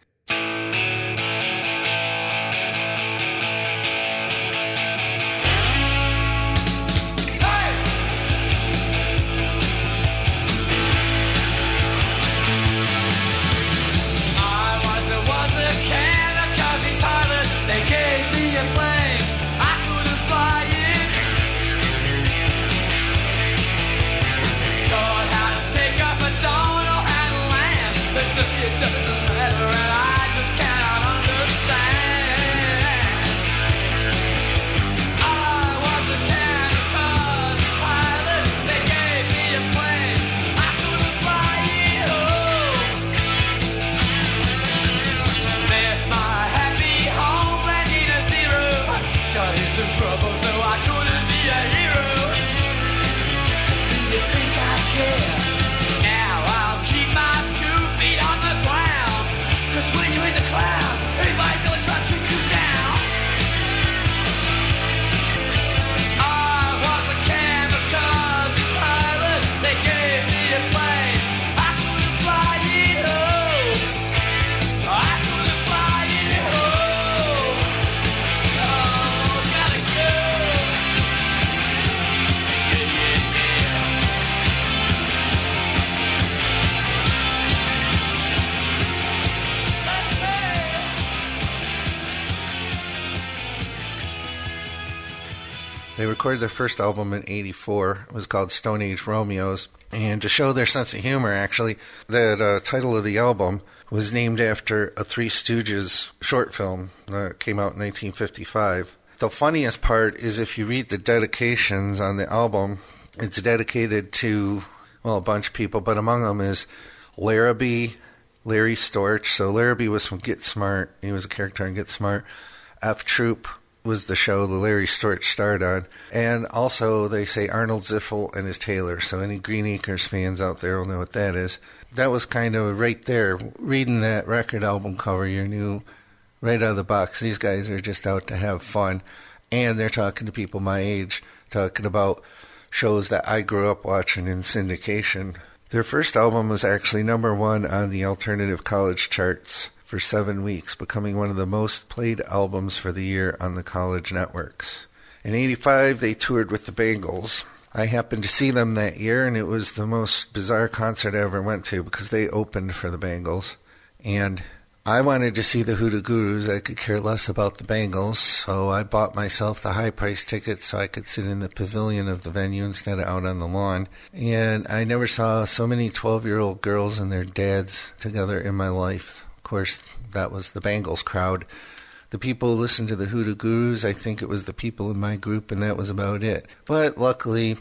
Recorded their first album in 84. It was called Stone Age Romeos. And to show their sense of humor, actually, that uh, title of the album was named after a Three Stooges short film that came out in 1955. The funniest part is if you read the dedications on the album, it's dedicated to, well, a bunch of people, but among them is Larrabee, Larry Storch. So Larrabee was from Get Smart. He was a character in Get Smart. F Troop was the show the Larry Storch starred on. And also, they say Arnold Ziffel and his Taylor. So, any Green Acres fans out there will know what that is. That was kind of right there. Reading that record album cover, you knew right out of the box these guys are just out to have fun. And they're talking to people my age, talking about shows that I grew up watching in syndication. Their first album was actually number one on the alternative college charts for seven weeks, becoming one of the most played albums for the year on the college networks. In 85, they toured with the Bangles. I happened to see them that year, and it was the most bizarre concert I ever went to because they opened for the Bangles. And I wanted to see the Hoodoo Gurus. I could care less about the Bangles, so I bought myself the high price ticket so I could sit in the pavilion of the venue instead of out on the lawn. And I never saw so many 12 year old girls and their dads together in my life. Of course, that was the Bangles crowd. The people who listened to the Hoodoo Gurus, I think it was the people in my group, and that was about it. But luckily,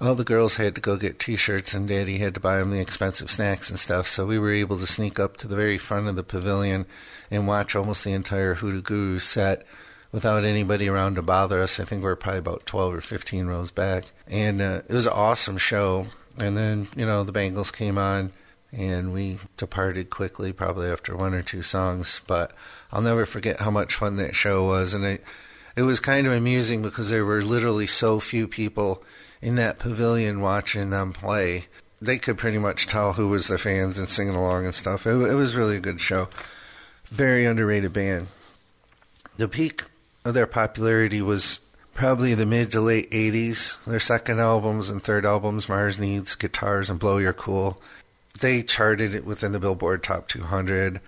all the girls had to go get T-shirts, and Daddy had to buy them the expensive snacks and stuff. So we were able to sneak up to the very front of the pavilion and watch almost the entire Hoodoo Guru set without anybody around to bother us. I think we were probably about 12 or 15 rows back, and uh, it was an awesome show. And then you know the Bangles came on, and we departed quickly, probably after one or two songs. But I'll never forget how much fun that show was, and it it was kind of amusing because there were literally so few people in that pavilion watching them play. They could pretty much tell who was the fans and singing along and stuff. It, it was really a good show. Very underrated band. The peak of their popularity was probably the mid to late 80s. Their second albums and third albums, Mars Needs, Guitars, and Blow Your Cool, they charted it within the Billboard Top 200.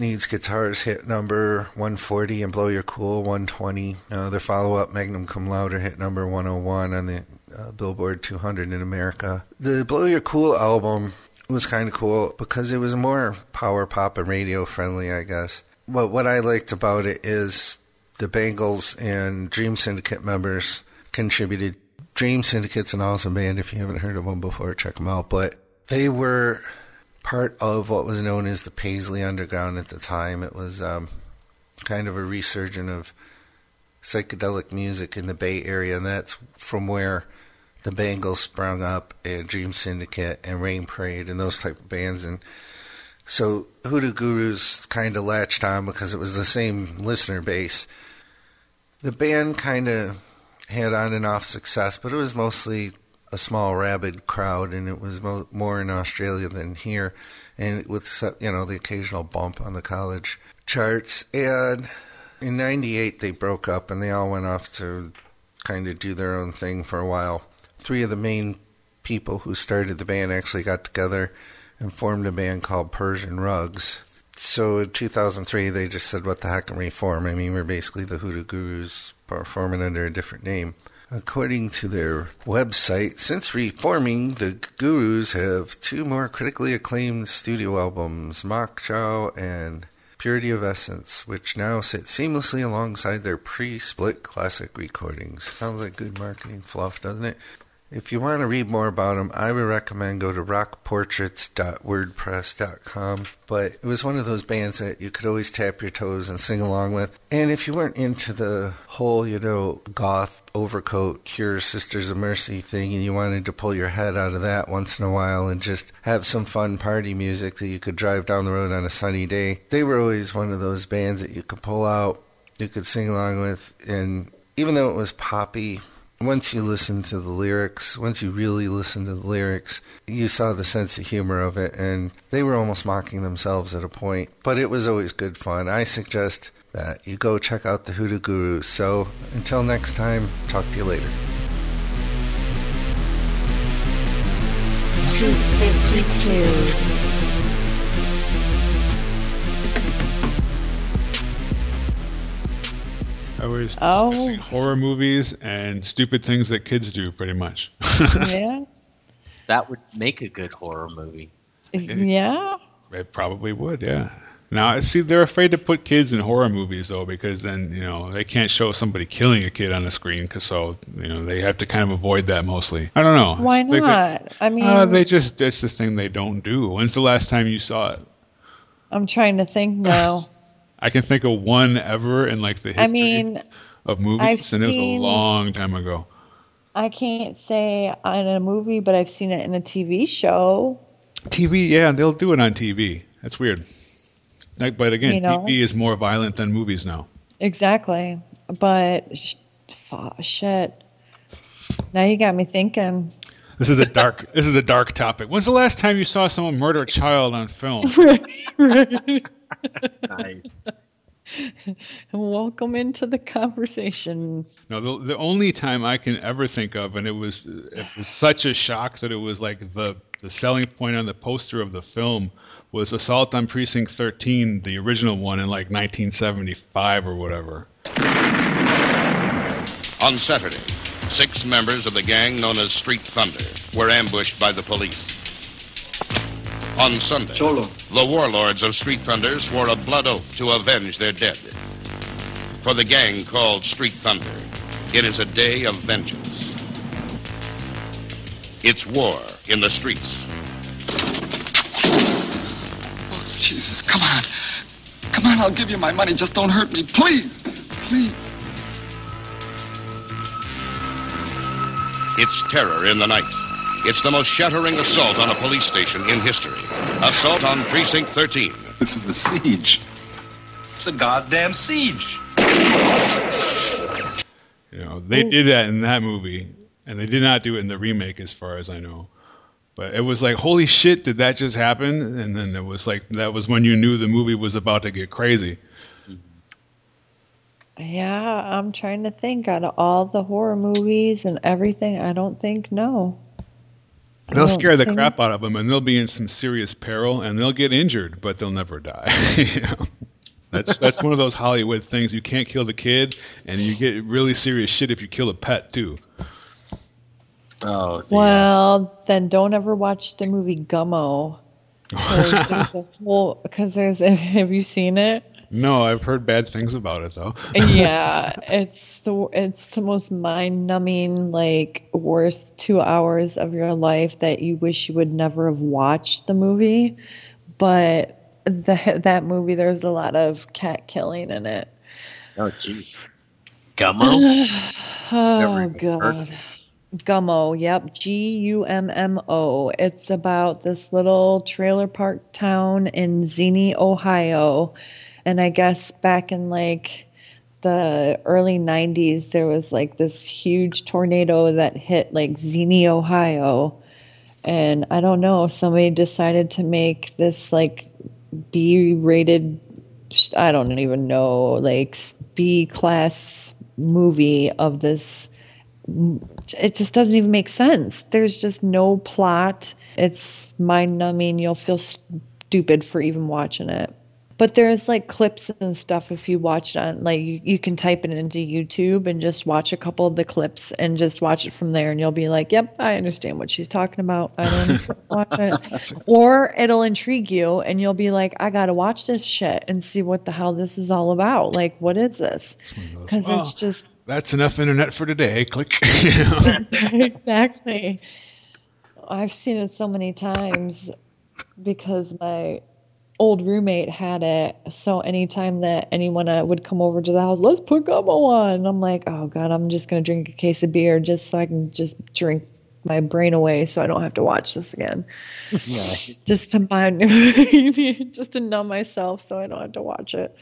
Needs Guitars hit number 140 and Blow Your Cool 120. Uh, their follow up, Magnum Cum Laude, hit number 101 on the uh, Billboard 200 in America. The Blow Your Cool album was kind of cool because it was more power pop and radio friendly, I guess. But what I liked about it is the Bangles and Dream Syndicate members contributed. Dream Syndicate's an awesome band. If you haven't heard of them before, check them out. But they were part of what was known as the Paisley Underground at the time. It was um, kind of a resurgence of psychedelic music in the Bay Area, and that's from where the Bangles sprung up, and Dream Syndicate, and Rain Parade, and those type of bands. And so Hoodoo Gurus kind of latched on because it was the same listener base. The band kind of had on and off success, but it was mostly a small rabid crowd, and it was mo- more in Australia than here, and with you know the occasional bump on the college charts. And in '98 they broke up, and they all went off to kind of do their own thing for a while. Three of the main people who started the band actually got together and formed a band called Persian Rugs. So in 2003, they just said, "What the heck?" and reform. I mean, we're basically the Hoodoo Gurus performing under a different name. According to their website, since reforming, the Gurus have two more critically acclaimed studio albums, Mach Schau and Purity of Essence, which now sit seamlessly alongside their pre-split classic recordings. Sounds like good marketing fluff, doesn't it? If you want to read more about them, I would recommend go to rockportraits.wordpress.com. But it was one of those bands that you could always tap your toes and sing along with. And if you weren't into the whole, you know, goth overcoat Cure Sisters of Mercy thing and you wanted to pull your head out of that once in a while and just have some fun party music that you could drive down the road on a sunny day, they were always one of those bands that you could pull out, you could sing along with, and even though it was poppy, once you listen to the lyrics, once you really listen to the lyrics, you saw the sense of humor of it, and they were almost mocking themselves at a point. But it was always good fun. I suggest that you go check out the Hoodoo Gurus. So until next time, talk to you later. 252. I was Oh. discussing horror movies and stupid things that kids do, pretty much. *laughs* yeah. That would make a good horror movie. It, Yeah. It probably would, yeah. Now, see, they're afraid to put kids in horror movies though, because then you know they can't show somebody killing a kid on the screen, cause so you know they have to kind of avoid that mostly. I don't know. Why It's like they- not? I mean, uh, they just that's the thing they don't do. When's the last time you saw it? I'm trying to think now. *laughs* I can think of one ever in like the history I mean, of movies, I've and it was a long time ago. I can't say in a movie, but I've seen it in a TV show. TV, yeah, they'll do it on TV. That's weird. Like, but again, You know? TV is more violent than movies now. Exactly. But sh- fu- shit. Now you got me thinking. This is a dark. *laughs* this is a dark topic. When's the last time you saw someone murder a child on film? *laughs* *laughs* Welcome into the conversation. No, the, the only time I can ever think of, and it was it was such a shock that it was like the the selling point on the poster of the film was Assault on Precinct 13, the original one in like 1975 or whatever. On Saturday, six members of the gang known as Street Thunder were ambushed by the police. On Sunday, the warlords of Street Thunder swore a blood oath to avenge their dead. For the gang called Street Thunder, it is a day of vengeance. It's war in the streets. Oh, Jesus, come on. Come on, I'll give you my money. Just don't hurt me. Please. Please. It's terror in the night. It's the most shattering assault on a police station in history. Assault on Precinct 13. This is a siege. It's a goddamn siege. You know, they did that in that movie, and they did not do it in the remake, as far as I know. But it was like, holy shit, did that just happen? And then it was like, that was when you knew the movie was about to get crazy. Yeah, I'm trying to think out of all the horror movies and everything. I don't think no. I They'll don't scare the think- crap out of them, and they'll be in some serious peril, and they'll get injured, but they'll never die. *laughs* you know? That's that's one of those Hollywood things. You can't kill the kid, and you get really serious shit if you kill a pet too. Oh, Well, then don't ever watch the movie Gummo. Because *laughs* there's a whole. Because there's. *laughs* Have you seen it? No, I've heard bad things about it though. *laughs* yeah, it's the it's the most mind-numbing, like worst two hours of your life that you wish you would never have watched the movie. But the that movie, there's a lot of cat killing in it. Oh, geez. Gummo? *sighs* oh God. Gummo, yep, G U M M O. It's about this little trailer park town in Xenia, Ohio. And I guess back in like the early 90s, there was like this huge tornado that hit like Xenia, Ohio. And I don't know, somebody decided to make this like B rated, I don't even know, like B class movie of this it just doesn't even make sense. There's just no plot. It's mind numbing. You'll feel stupid for even watching it. But there's like clips and stuff if you watch it on, like you, you can type it into YouTube and just watch a couple of the clips and just watch it from there and you'll be like, yep, I understand what she's talking about. I don't *laughs* watch it. Or it'll intrigue you and you'll be like, I got to watch this shit and see what the hell this is all about. Like, what is this? Because Well, it's oh, just That's enough internet for today. Eh, click. *laughs* *laughs* Exactly. I've seen it so many times because my old roommate had it. So anytime that anyone uh, would come over to the house, let's put Gummo on. I'm like, oh God, I'm just going to drink a case of beer just so I can just drink my brain away so I don't have to watch this again. Yeah. *laughs* Just to mind, *laughs* just to numb myself so I don't have to watch it.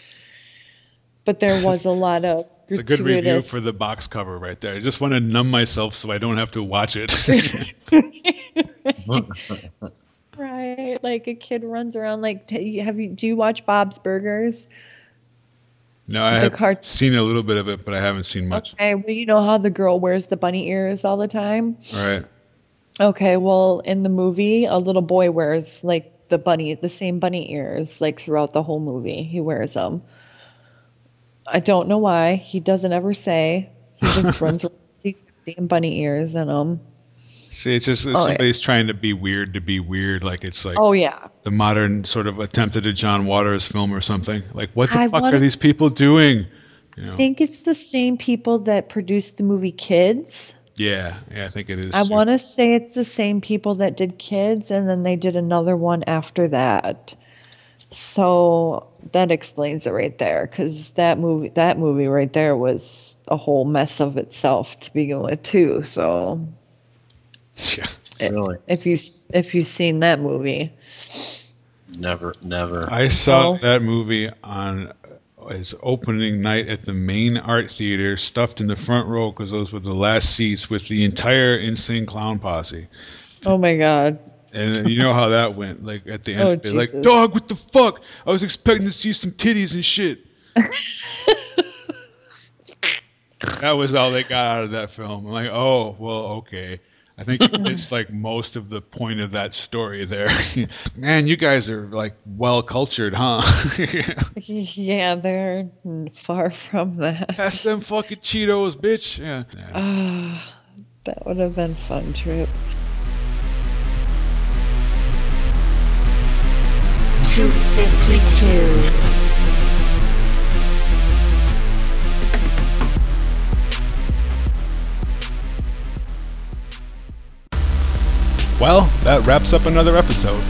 But there was a lot of *laughs* It's a good review for the box cover right there. I just want to numb myself so I don't have to watch it. Right, like a kid runs around. Like, have you? Do you watch Bob's Burgers? no, I The have cart- seen a little bit of it, but I haven't seen much. Okay, well, you know how the girl wears the bunny ears all the time. Right. Okay, well, in the movie, a little boy wears like the bunny, the same bunny ears, like throughout the whole movie. He wears them. I don't know why. He doesn't ever say. He just *laughs* runs around with these damn bunny ears in them. See, it's just Oh, yeah. somebody's trying to be weird to be weird. Like it's like Oh yeah. the modern sort of attempt at a John Waters film or something. Like, what the I fuck are these people doing? You know? I think it's the same people that produced the movie Kids. Yeah, yeah, I think it is. I want to say it's the same people that did Kids, and then they did another one after that. So that explains it right there, because that movie, that movie right there was a whole mess of itself to begin with, too. So, *laughs* yeah. Really? if you if you've seen that movie, Never, never. I saw Oh. that movie on his opening night at the main art theater, stuffed in the front row because those were the last seats with the entire Insane Clown Posse. oh my god, And you know how that went. Like at the end, Oh, they're like, "Dog, what the fuck? I was expecting to see some titties and shit." *laughs* that was all they got out of that film. I'm like, "Oh, well, okay." I think *laughs* it's like most of the point of that story there. *laughs* Man, you guys are like well cultured, huh? *laughs* yeah, they're far from that. Pass them fucking Cheetos, bitch. Yeah. Ah, that would have been fun trip. Two fifty-two. Well, that wraps up another episode.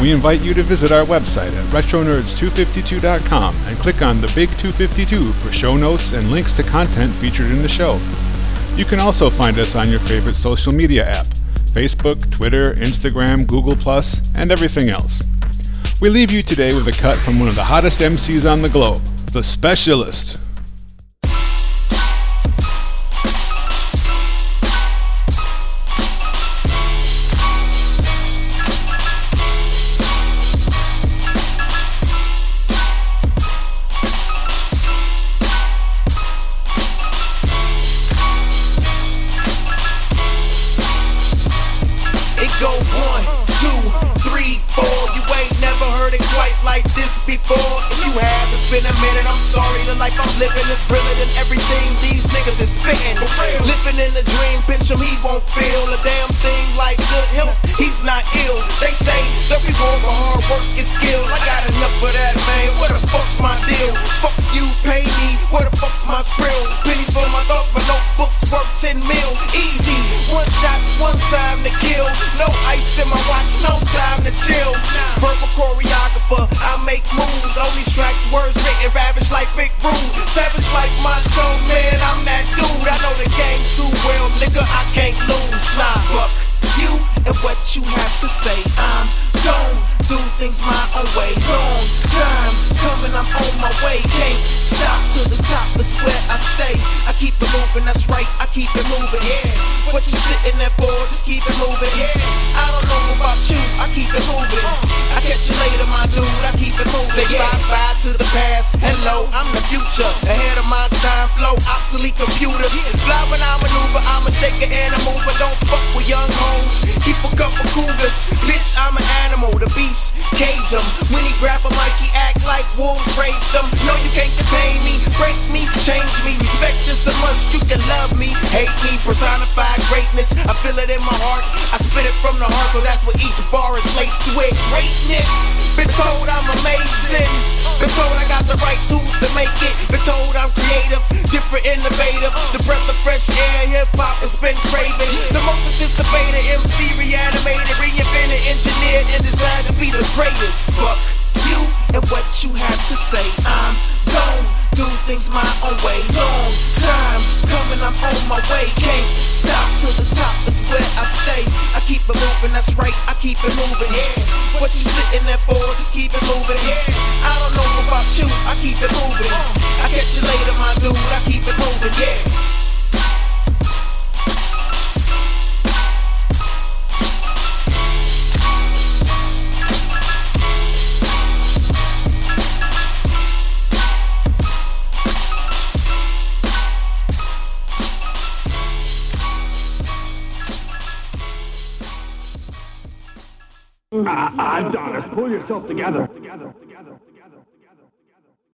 We invite you to visit our website at retronerds252.com and click on the big 252 for show notes and links to content featured in the show. You can also find us on your favorite social media app Facebook, Twitter, Instagram, Google, and everything else. We leave you today with a cut from one of the hottest MCs on the globe, The Specialist. You have to say. I'm gone, do things my own way. Long time coming, I'm on my way. Can't stop to the top, is where I stay. I keep it moving, that's right, I keep it moving. Yeah, what you sitting there for? Just keep it moving. Yeah, I don't know about you, I keep it moving. I catch you later, my dude, I keep it moving. Say bye bye to the past. Hello, I'm the future, ahead of my time flow. Obsolete computers. Fly when I maneuver, I'm a shaker and a mover. Don't fuck with young hoes. Keep a couple cougars. Bitch, I'm an animal, the beast. Cage 'em. When he grab a mic, he act like wolves raised them. No, you can't contain me. Break me, change me. Respect just so much you can love me. Hate me, personified greatness. I feel it in my heart. I spit it from the heart, so that's what each bar is laced with. Greatness. Been told I'm amazing. Been told I got the right tools to make it. Been told I'm creative, different, innovative. The breath of fresh air, hip hop has been craving. The most anticipated MC reanimated, reinvented, engineered, and designed be the greatest. Fuck you and what you have to say. I'm gone, do things my own way. Long time coming, I'm on my way. Can't stop to the top, is where I stay. I keep it moving, that's right, I keep it moving. Yeah, what you sitting there for? Just keep it moving. Yeah, I don't know about you, I keep it moving. I catch you later, my dude, I keep it moving. Ah, Mm-hmm. Adonis, pull yourself together.